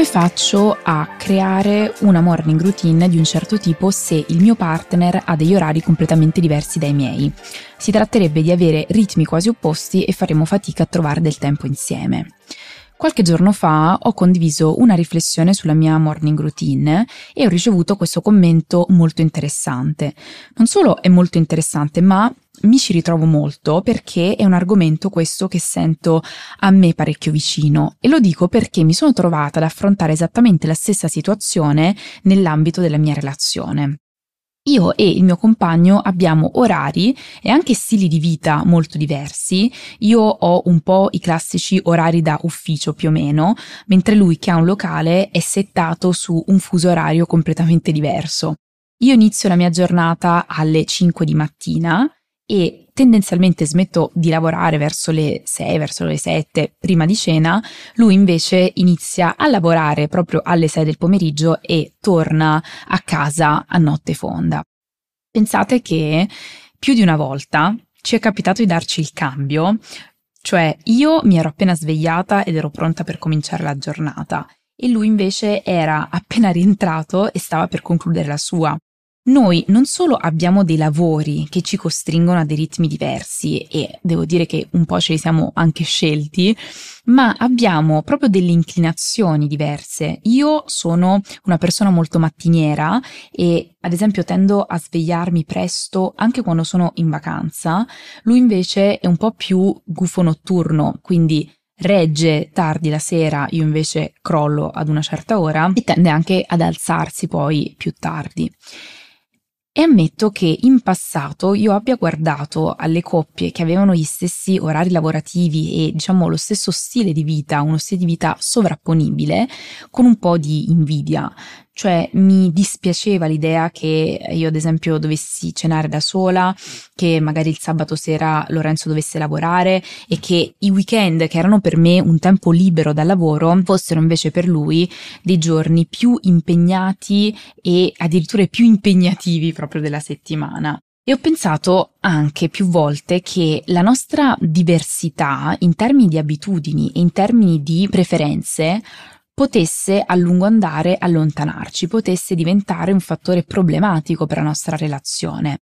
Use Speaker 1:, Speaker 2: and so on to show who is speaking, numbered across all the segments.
Speaker 1: Come faccio a creare una morning routine di un certo tipo se il mio partner ha degli orari completamente diversi dai miei? Si tratterebbe di avere ritmi quasi opposti e faremo fatica a trovare del tempo insieme. Qualche giorno fa ho condiviso una riflessione sulla mia morning routine e ho ricevuto questo commento molto interessante. Non solo è molto interessante, ma mi ci ritrovo molto perché è un argomento questo che sento a me parecchio vicino e lo dico perché mi sono trovata ad affrontare esattamente la stessa situazione nell'ambito della mia relazione. Io e il mio compagno abbiamo orari e anche stili di vita molto diversi. Io ho un po' i classici orari da ufficio più o meno, mentre lui che ha un locale è settato su un fuso orario completamente diverso. Io inizio la mia giornata alle 5 di mattina e tendenzialmente smetto di lavorare verso le 6, verso le 7 prima di cena, lui invece inizia a lavorare proprio alle 6 del pomeriggio e torna a casa a notte fonda. Pensate che più di una volta ci è capitato di darci il cambio, cioè io mi ero appena svegliata ed ero pronta per cominciare la giornata e lui invece era appena rientrato e stava per concludere la sua. Noi non solo abbiamo dei lavori che ci costringono a dei ritmi diversi e devo dire che un po' ce li siamo anche scelti, ma abbiamo proprio delle inclinazioni diverse. Io sono una persona molto mattiniera e ad esempio tendo a svegliarmi presto anche quando sono in vacanza, lui invece è un po' più gufo notturno, quindi regge tardi la sera, io invece crollo ad una certa ora e tende anche ad alzarsi poi più tardi. E ammetto che in passato io abbia guardato alle coppie che avevano gli stessi orari lavorativi e diciamo lo stesso stile di vita, uno stile di vita sovrapponibile, con un po' di invidia. Cioè mi dispiaceva l'idea che io ad esempio dovessi cenare da sola, che magari il sabato sera Lorenzo dovesse lavorare e che i weekend, che erano per me un tempo libero dal lavoro, fossero invece per lui dei giorni più impegnati e addirittura più impegnativi proprio della settimana. E ho pensato anche più volte che la nostra diversità in termini di abitudini e in termini di preferenze potesse a lungo andare allontanarci, potesse diventare un fattore problematico per la nostra relazione.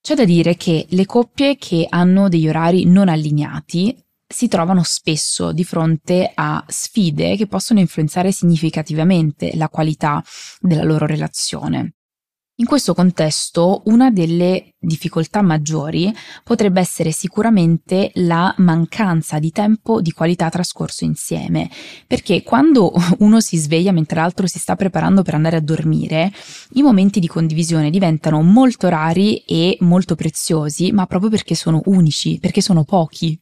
Speaker 1: C'è da dire che le coppie che hanno degli orari non allineati si trovano spesso di fronte a sfide che possono influenzare significativamente la qualità della loro relazione. In questo contesto una delle difficoltà maggiori potrebbe essere sicuramente la mancanza di tempo di qualità trascorso insieme, perché quando uno si sveglia mentre l'altro si sta preparando per andare a dormire, i momenti di condivisione diventano molto rari e molto preziosi, ma proprio perché sono unici, perché sono pochi.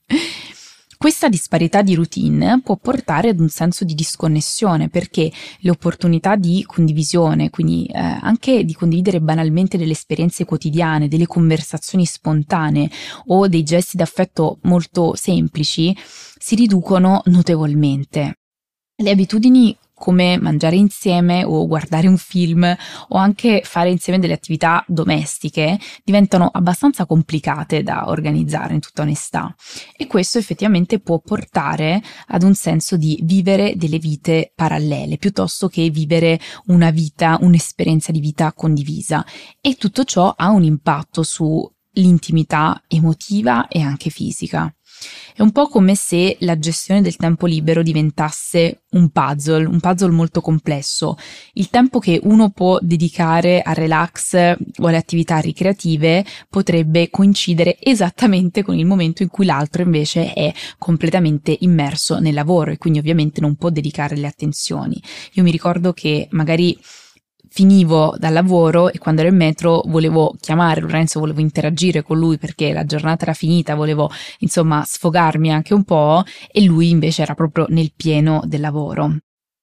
Speaker 1: Questa disparità di routine può portare ad un senso di disconnessione perché le opportunità di condivisione, quindi eh, anche di condividere banalmente delle esperienze quotidiane, delle conversazioni spontanee o dei gesti d'affetto molto semplici, si riducono notevolmente. Le abitudini come mangiare insieme o guardare un film o anche fare insieme delle attività domestiche diventano abbastanza complicate da organizzare in tutta onestà e questo effettivamente può portare ad un senso di vivere delle vite parallele piuttosto che vivere una vita, un'esperienza di vita condivisa e tutto ciò ha un impatto sull'intimità emotiva e anche fisica. È un po' come se la gestione del tempo libero diventasse un puzzle, un puzzle molto complesso. Il tempo che uno può dedicare al relax o alle attività ricreative potrebbe coincidere esattamente con il momento in cui l'altro invece è completamente immerso nel lavoro e quindi ovviamente non può dedicare le attenzioni. Io mi ricordo che magari finivo dal lavoro e quando ero in metro volevo chiamare Lorenzo, volevo interagire con lui perché la giornata era finita, volevo insomma sfogarmi anche un po' e lui invece era proprio nel pieno del lavoro.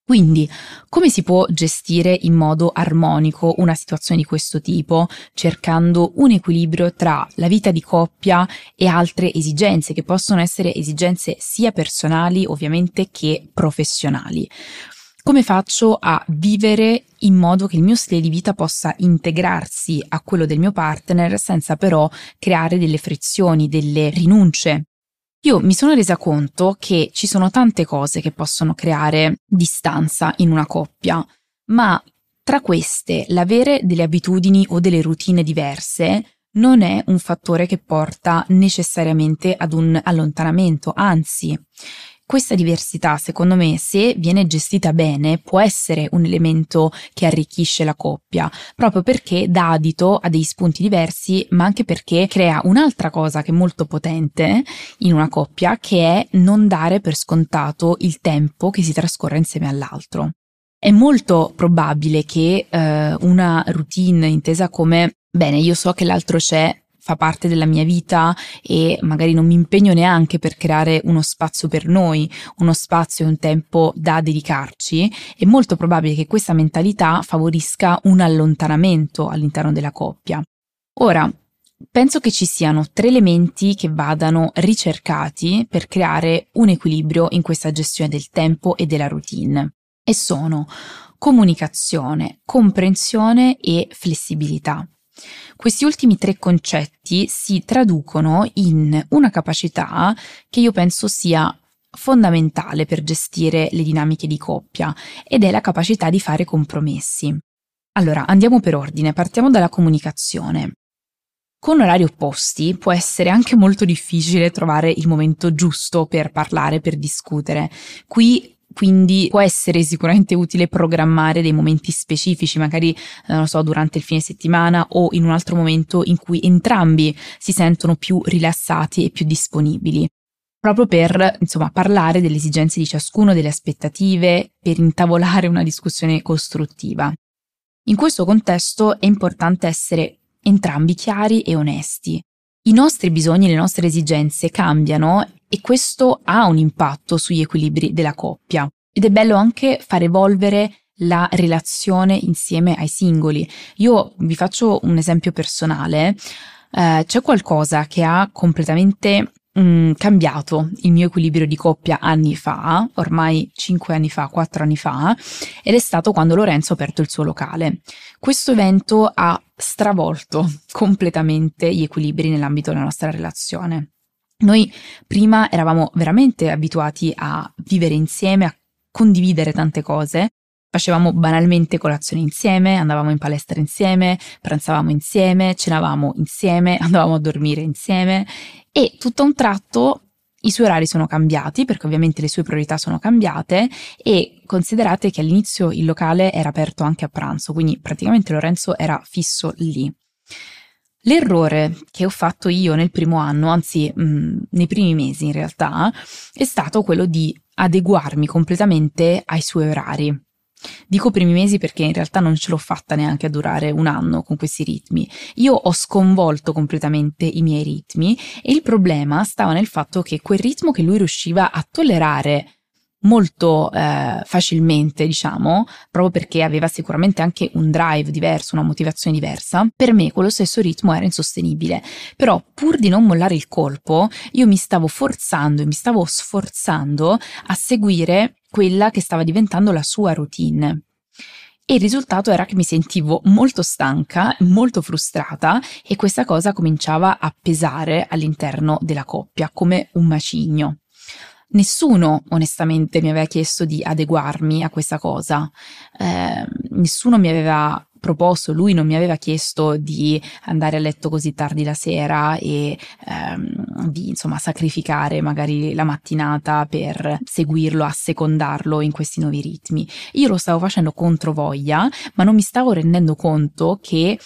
Speaker 1: Quindi, come si può gestire in modo armonico una situazione di questo tipo, cercando un equilibrio tra la vita di coppia e altre esigenze, che possono essere esigenze sia personali ovviamente che professionali? Come faccio a vivere in modo che il mio stile di vita possa integrarsi a quello del mio partner senza però creare delle frizioni, delle rinunce? Io mi sono resa conto che ci sono tante cose che possono creare distanza in una coppia, ma tra queste l'avere delle abitudini o delle routine diverse non è un fattore che porta necessariamente ad un allontanamento, anzi questa diversità, secondo me, se viene gestita bene, può essere un elemento che arricchisce la coppia, proprio perché dà adito a dei spunti diversi, ma anche perché crea un'altra cosa che è molto potente in una coppia, che è non dare per scontato il tempo che si trascorre insieme all'altro. È molto probabile che eh, una routine intesa come bene, io so che l'altro c'è fa parte della mia vita e magari non mi impegno neanche per creare uno spazio per noi, uno spazio e un tempo da dedicarci, è molto probabile che questa mentalità favorisca un allontanamento all'interno della coppia. Ora, penso che ci siano tre elementi che vadano ricercati per creare un equilibrio in questa gestione del tempo e della routine. E sono comunicazione, comprensione e flessibilità. Questi ultimi tre concetti si traducono in una capacità che io penso sia fondamentale per gestire le dinamiche di coppia ed è la capacità di fare compromessi. Allora, andiamo per ordine, partiamo dalla comunicazione. Con orari opposti può essere anche molto difficile trovare il momento giusto per parlare, per discutere. Qui quindi può essere sicuramente utile programmare dei momenti specifici, magari, eh, non so, durante il fine settimana o in un altro momento in cui entrambi si sentono più rilassati e più disponibili proprio per insomma parlare delle esigenze di ciascuno, delle aspettative, per intavolare una discussione costruttiva. In questo contesto è importante essere entrambi chiari e onesti. I nostri bisogni e le nostre esigenze cambiano e questo ha un impatto sugli equilibri della coppia. Ed è bello anche far evolvere la relazione insieme ai singoli. Io vi faccio un esempio personale. Eh, c'è qualcosa che ha completamente mm, cambiato il mio equilibrio di coppia anni fa, ormai 5 anni fa, 4 anni fa, ed è stato quando Lorenzo ha aperto il suo locale. Questo evento ha stravolto completamente gli equilibri nell'ambito della nostra relazione. Noi prima eravamo veramente abituati a vivere insieme, a condividere tante cose. Facevamo banalmente colazione insieme, andavamo in palestra insieme, pranzavamo insieme, cenavamo insieme, andavamo a dormire insieme e tutto a un tratto i suoi orari sono cambiati perché ovviamente le sue priorità sono cambiate e considerate che all'inizio il locale era aperto anche a pranzo, quindi praticamente Lorenzo era fisso lì. L'errore che ho fatto io nel primo anno, anzi mh, mm, nei primi mesi in realtà, è stato quello di adeguarmi completamente ai suoi orari. Dico primi mesi perché in realtà non ce l'ho fatta neanche a durare un anno con questi ritmi. Io ho sconvolto completamente i miei ritmi e il problema stava nel fatto che quel ritmo che lui riusciva a tollerare molto eh, facilmente, diciamo, proprio perché aveva sicuramente anche un drive diverso, una motivazione diversa, per me quello stesso ritmo era insostenibile. Però pur di non mollare il colpo, io mi stavo forzando e mi stavo sforzando a seguire quella che stava diventando la sua routine. E il risultato era che mi sentivo molto stanca, molto frustrata e questa cosa cominciava a pesare all'interno della coppia come un macigno. Nessuno onestamente mi aveva chiesto di adeguarmi a questa cosa, eh, nessuno mi aveva proposto, lui non mi aveva chiesto di andare a letto così tardi la sera e ehm, di insomma sacrificare magari la mattinata per seguirlo, assecondarlo in questi nuovi ritmi. Io lo stavo facendo contro voglia, ma non mi stavo rendendo conto che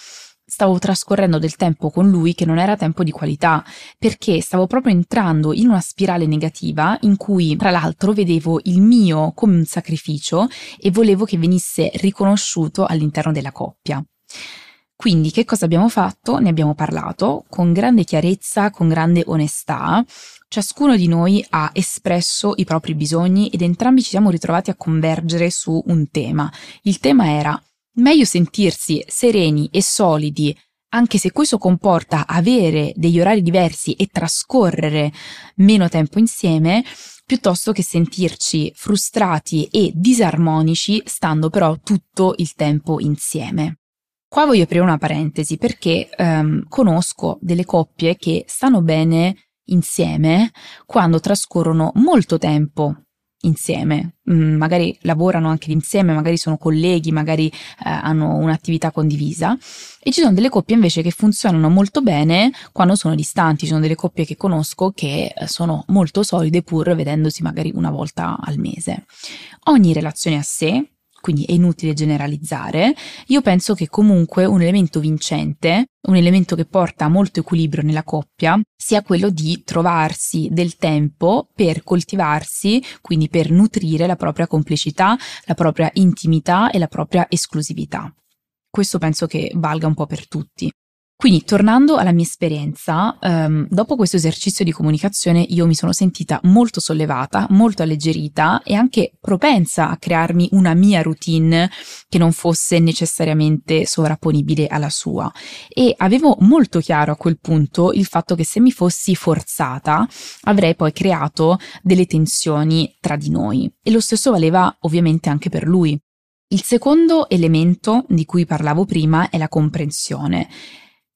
Speaker 1: stavo trascorrendo del tempo con lui che non era tempo di qualità, perché stavo proprio entrando in una spirale negativa in cui, tra l'altro, vedevo il mio come un sacrificio e volevo che venisse riconosciuto all'interno della coppia. Quindi che cosa abbiamo fatto? Ne abbiamo parlato con grande chiarezza, con grande onestà. Ciascuno di noi ha espresso i propri bisogni ed entrambi ci siamo ritrovati a convergere su un tema. Il tema era meglio sentirsi sereni e solidi anche se questo comporta avere degli orari diversi e trascorrere meno tempo insieme, piuttosto che sentirci frustrati e disarmonici stando però tutto il tempo insieme. Qua voglio aprire una parentesi perché ehm, conosco delle coppie che stanno bene insieme quando trascorrono molto tempo insieme, mm, magari lavorano anche insieme, magari sono colleghi, magari eh, hanno un'attività condivisa. E ci sono delle coppie invece che funzionano molto bene quando sono distanti, ci sono delle coppie che conosco che eh, sono molto solide pur vedendosi magari una volta al mese. Ogni relazione a sé, quindi è inutile generalizzare. Io penso che comunque un elemento vincente, un elemento che porta molto equilibrio nella coppia, sia quello di trovarsi del tempo per coltivarsi, quindi per nutrire la propria complicità, la propria intimità e la propria esclusività. Questo penso che valga un po' per tutti. Quindi, tornando alla mia esperienza, um, dopo questo esercizio di comunicazione io mi sono sentita molto sollevata, molto alleggerita e anche propensa a crearmi una mia routine che non fosse necessariamente sovrapponibile alla sua. E avevo molto chiaro a quel punto il fatto che se mi fossi forzata avrei poi creato delle tensioni tra di noi. E lo stesso valeva ovviamente anche per lui. Il secondo elemento di cui parlavo prima è la comprensione.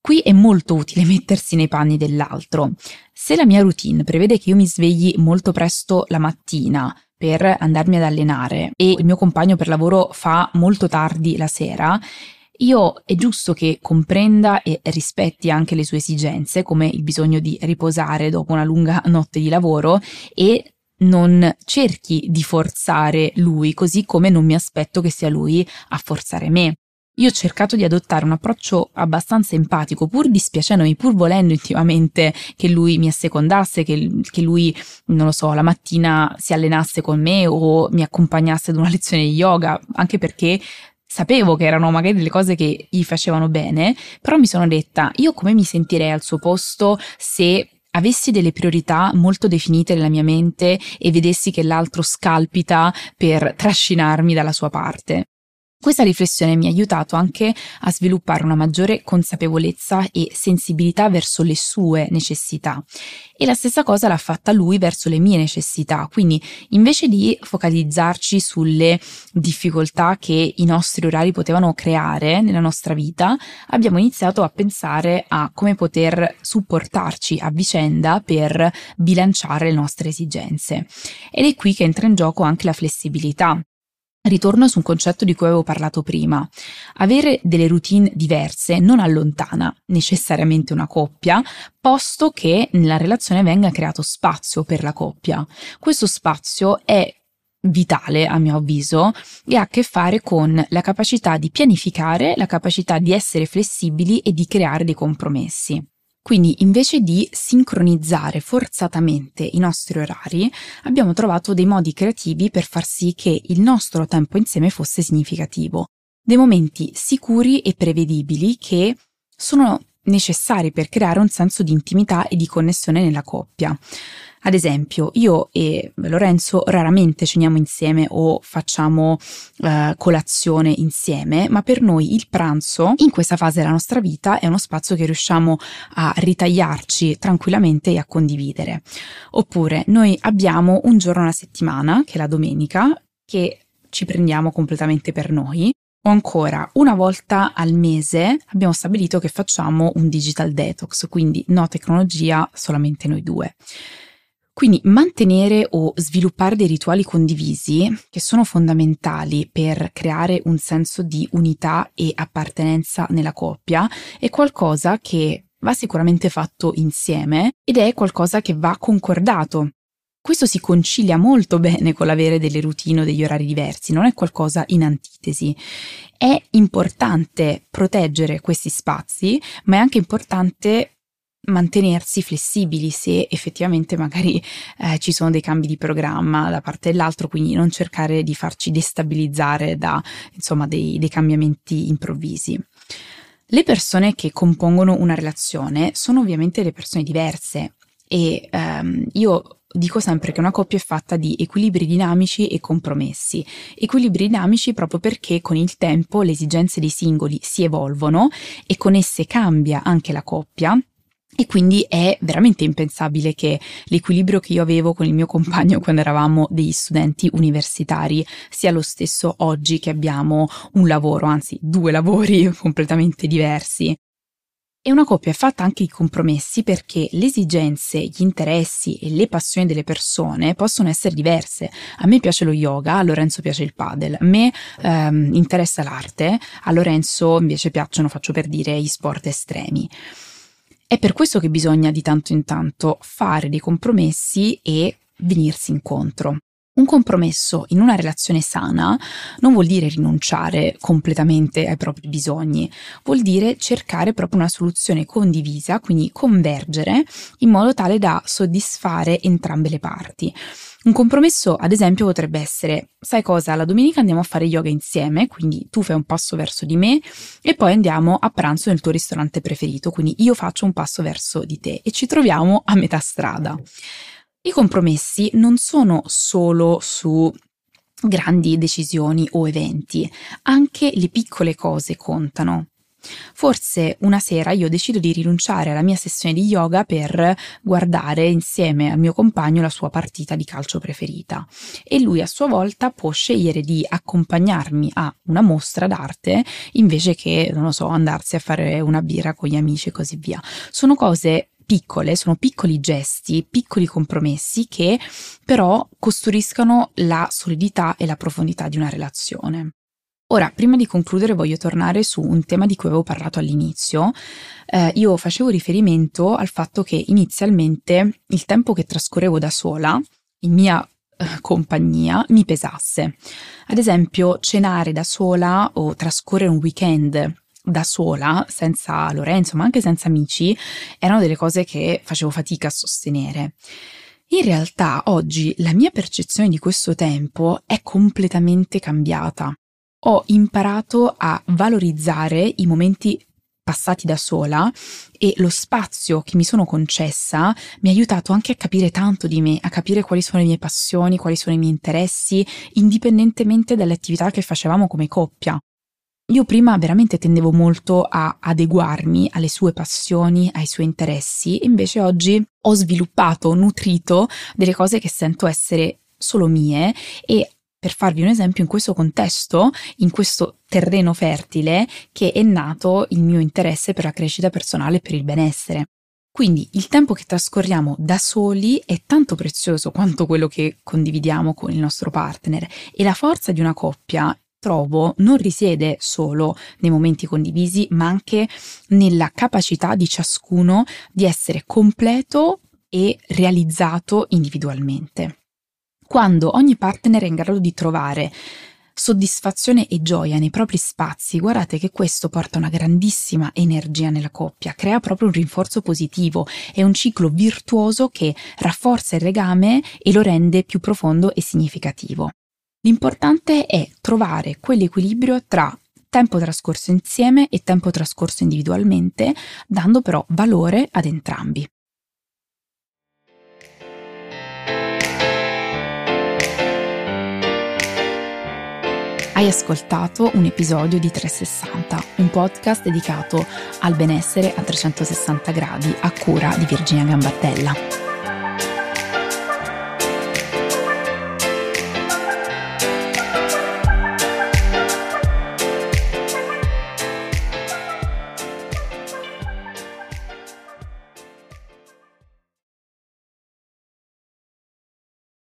Speaker 1: Qui è molto utile mettersi nei panni dell'altro. Se la mia routine prevede che io mi svegli molto presto la mattina per andarmi ad allenare e il mio compagno per lavoro fa molto tardi la sera, io è giusto che comprenda e rispetti anche le sue esigenze, come il bisogno di riposare dopo una lunga notte di lavoro e non cerchi di forzare lui, così come non mi aspetto che sia lui a forzare me. Io ho cercato di adottare un approccio abbastanza empatico, pur dispiacendomi, pur volendo intimamente che lui mi assecondasse, che, che lui, non lo so, la mattina si allenasse con me o mi accompagnasse ad una lezione di yoga, anche perché sapevo che erano magari delle cose che gli facevano bene, però mi sono detta, io come mi sentirei al suo posto se avessi delle priorità molto definite nella mia mente e vedessi che l'altro scalpita per trascinarmi dalla sua parte. Questa riflessione mi ha aiutato anche a sviluppare una maggiore consapevolezza e sensibilità verso le sue necessità. E la stessa cosa l'ha fatta lui verso le mie necessità, quindi invece di focalizzarci sulle difficoltà che i nostri orari potevano creare nella nostra vita, abbiamo iniziato a pensare a come poter supportarci a vicenda per bilanciare le nostre esigenze. Ed è qui che entra in gioco anche la flessibilità Ritorno su un concetto di cui avevo parlato prima. Avere delle routine diverse non allontana necessariamente una coppia, posto che nella relazione venga creato spazio per la coppia. Questo spazio è vitale, a mio avviso, e ha a che fare con la capacità di pianificare, la capacità di essere flessibili e di creare dei compromessi. Quindi invece di sincronizzare forzatamente i nostri orari, abbiamo trovato dei modi creativi per far sì che il nostro tempo insieme fosse significativo. Dei momenti sicuri e prevedibili che sono necessari per creare un senso di intimità e di connessione nella coppia. Ad esempio, io e Lorenzo raramente ceniamo insieme o facciamo eh, colazione insieme, ma per noi il pranzo in questa fase della nostra vita è uno spazio che riusciamo a ritagliarci tranquillamente e a condividere. Oppure noi abbiamo un giorno alla settimana, che è la domenica, che ci prendiamo completamente per noi o ancora, una volta al mese abbiamo stabilito che facciamo un digital detox, quindi no tecnologia, solamente noi due. Quindi mantenere o sviluppare dei rituali condivisi che sono fondamentali per creare un senso di unità e appartenenza nella coppia è qualcosa che va sicuramente fatto insieme ed è qualcosa che va concordato. Questo si concilia molto bene con l'avere delle routine o degli orari diversi, non è qualcosa in antitesi. È importante proteggere questi spazi, ma è anche importante mantenersi flessibili se effettivamente magari eh, ci sono dei cambi di programma da parte dell'altro, quindi non cercare di farci destabilizzare da insomma dei, dei cambiamenti improvvisi. Le persone che compongono una relazione sono ovviamente le persone diverse e um, io dico sempre che una coppia è fatta di equilibri dinamici e compromessi. Equilibri dinamici proprio perché con il tempo le esigenze dei singoli si evolvono e con esse cambia anche la coppia. E quindi è veramente impensabile che l'equilibrio che io avevo con il mio compagno quando eravamo degli studenti universitari sia lo stesso oggi che abbiamo un lavoro, anzi due lavori completamente diversi. E una coppia è fatta anche di compromessi perché le esigenze, gli interessi e le passioni delle persone possono essere diverse. A me piace lo yoga, a Lorenzo piace il padel, a me ehm, interessa l'arte, a Lorenzo invece piacciono, faccio per dire, gli sport estremi. È per questo che bisogna di tanto in tanto fare dei compromessi e venirsi incontro. Un compromesso in una relazione sana non vuol dire rinunciare completamente ai propri bisogni, vuol dire cercare proprio una soluzione condivisa, quindi convergere in modo tale da soddisfare entrambe le parti. Un compromesso, ad esempio, potrebbe essere, sai cosa, la domenica andiamo a fare yoga insieme, quindi tu fai un passo verso di me e poi andiamo a pranzo nel tuo ristorante preferito, quindi io faccio un passo verso di te e ci troviamo a metà strada. I compromessi non sono solo su grandi decisioni o eventi, anche le piccole cose contano. Forse una sera io decido di rinunciare alla mia sessione di yoga per guardare insieme al mio compagno la sua partita di calcio preferita e lui a sua volta può scegliere di accompagnarmi a una mostra d'arte invece che, non lo so, andarsi a fare una birra con gli amici e così via. Sono cose piccole, sono piccoli gesti, piccoli compromessi che però costruiscono la solidità e la profondità di una relazione. Ora, prima di concludere voglio tornare su un tema di cui avevo parlato all'inizio. Eh, io facevo riferimento al fatto che inizialmente il tempo che trascorrevo da sola, in mia eh, compagnia, mi pesasse. Ad esempio, cenare da sola o trascorrere un weekend da sola, senza Lorenzo, ma anche senza amici, erano delle cose che facevo fatica a sostenere. In realtà oggi la mia percezione di questo tempo è completamente cambiata. Ho imparato a valorizzare i momenti passati da sola e lo spazio che mi sono concessa mi ha aiutato anche a capire tanto di me, a capire quali sono le mie passioni, quali sono i miei interessi, indipendentemente dalle attività che facevamo come coppia. Io prima veramente tendevo molto a adeguarmi alle sue passioni, ai suoi interessi, invece oggi ho sviluppato, nutrito delle cose che sento essere solo mie e per farvi un esempio, in questo contesto, in questo terreno fertile, che è nato il mio interesse per la crescita personale e per il benessere. Quindi il tempo che trascorriamo da soli è tanto prezioso quanto quello che condividiamo con il nostro partner e la forza di una coppia trovo non risiede solo nei momenti condivisi, ma anche nella capacità di ciascuno di essere completo e realizzato individualmente. Quando ogni partner è in grado di trovare soddisfazione e gioia nei propri spazi, guardate che questo porta una grandissima energia nella coppia, crea proprio un rinforzo positivo, è un ciclo virtuoso che rafforza il legame e lo rende più profondo e significativo. L'importante è trovare quell'equilibrio tra tempo trascorso insieme e tempo trascorso individualmente, dando però valore ad entrambi. Hai ascoltato un episodio di 360, un podcast dedicato al benessere a 360 gradi a cura di Virginia Gambattella.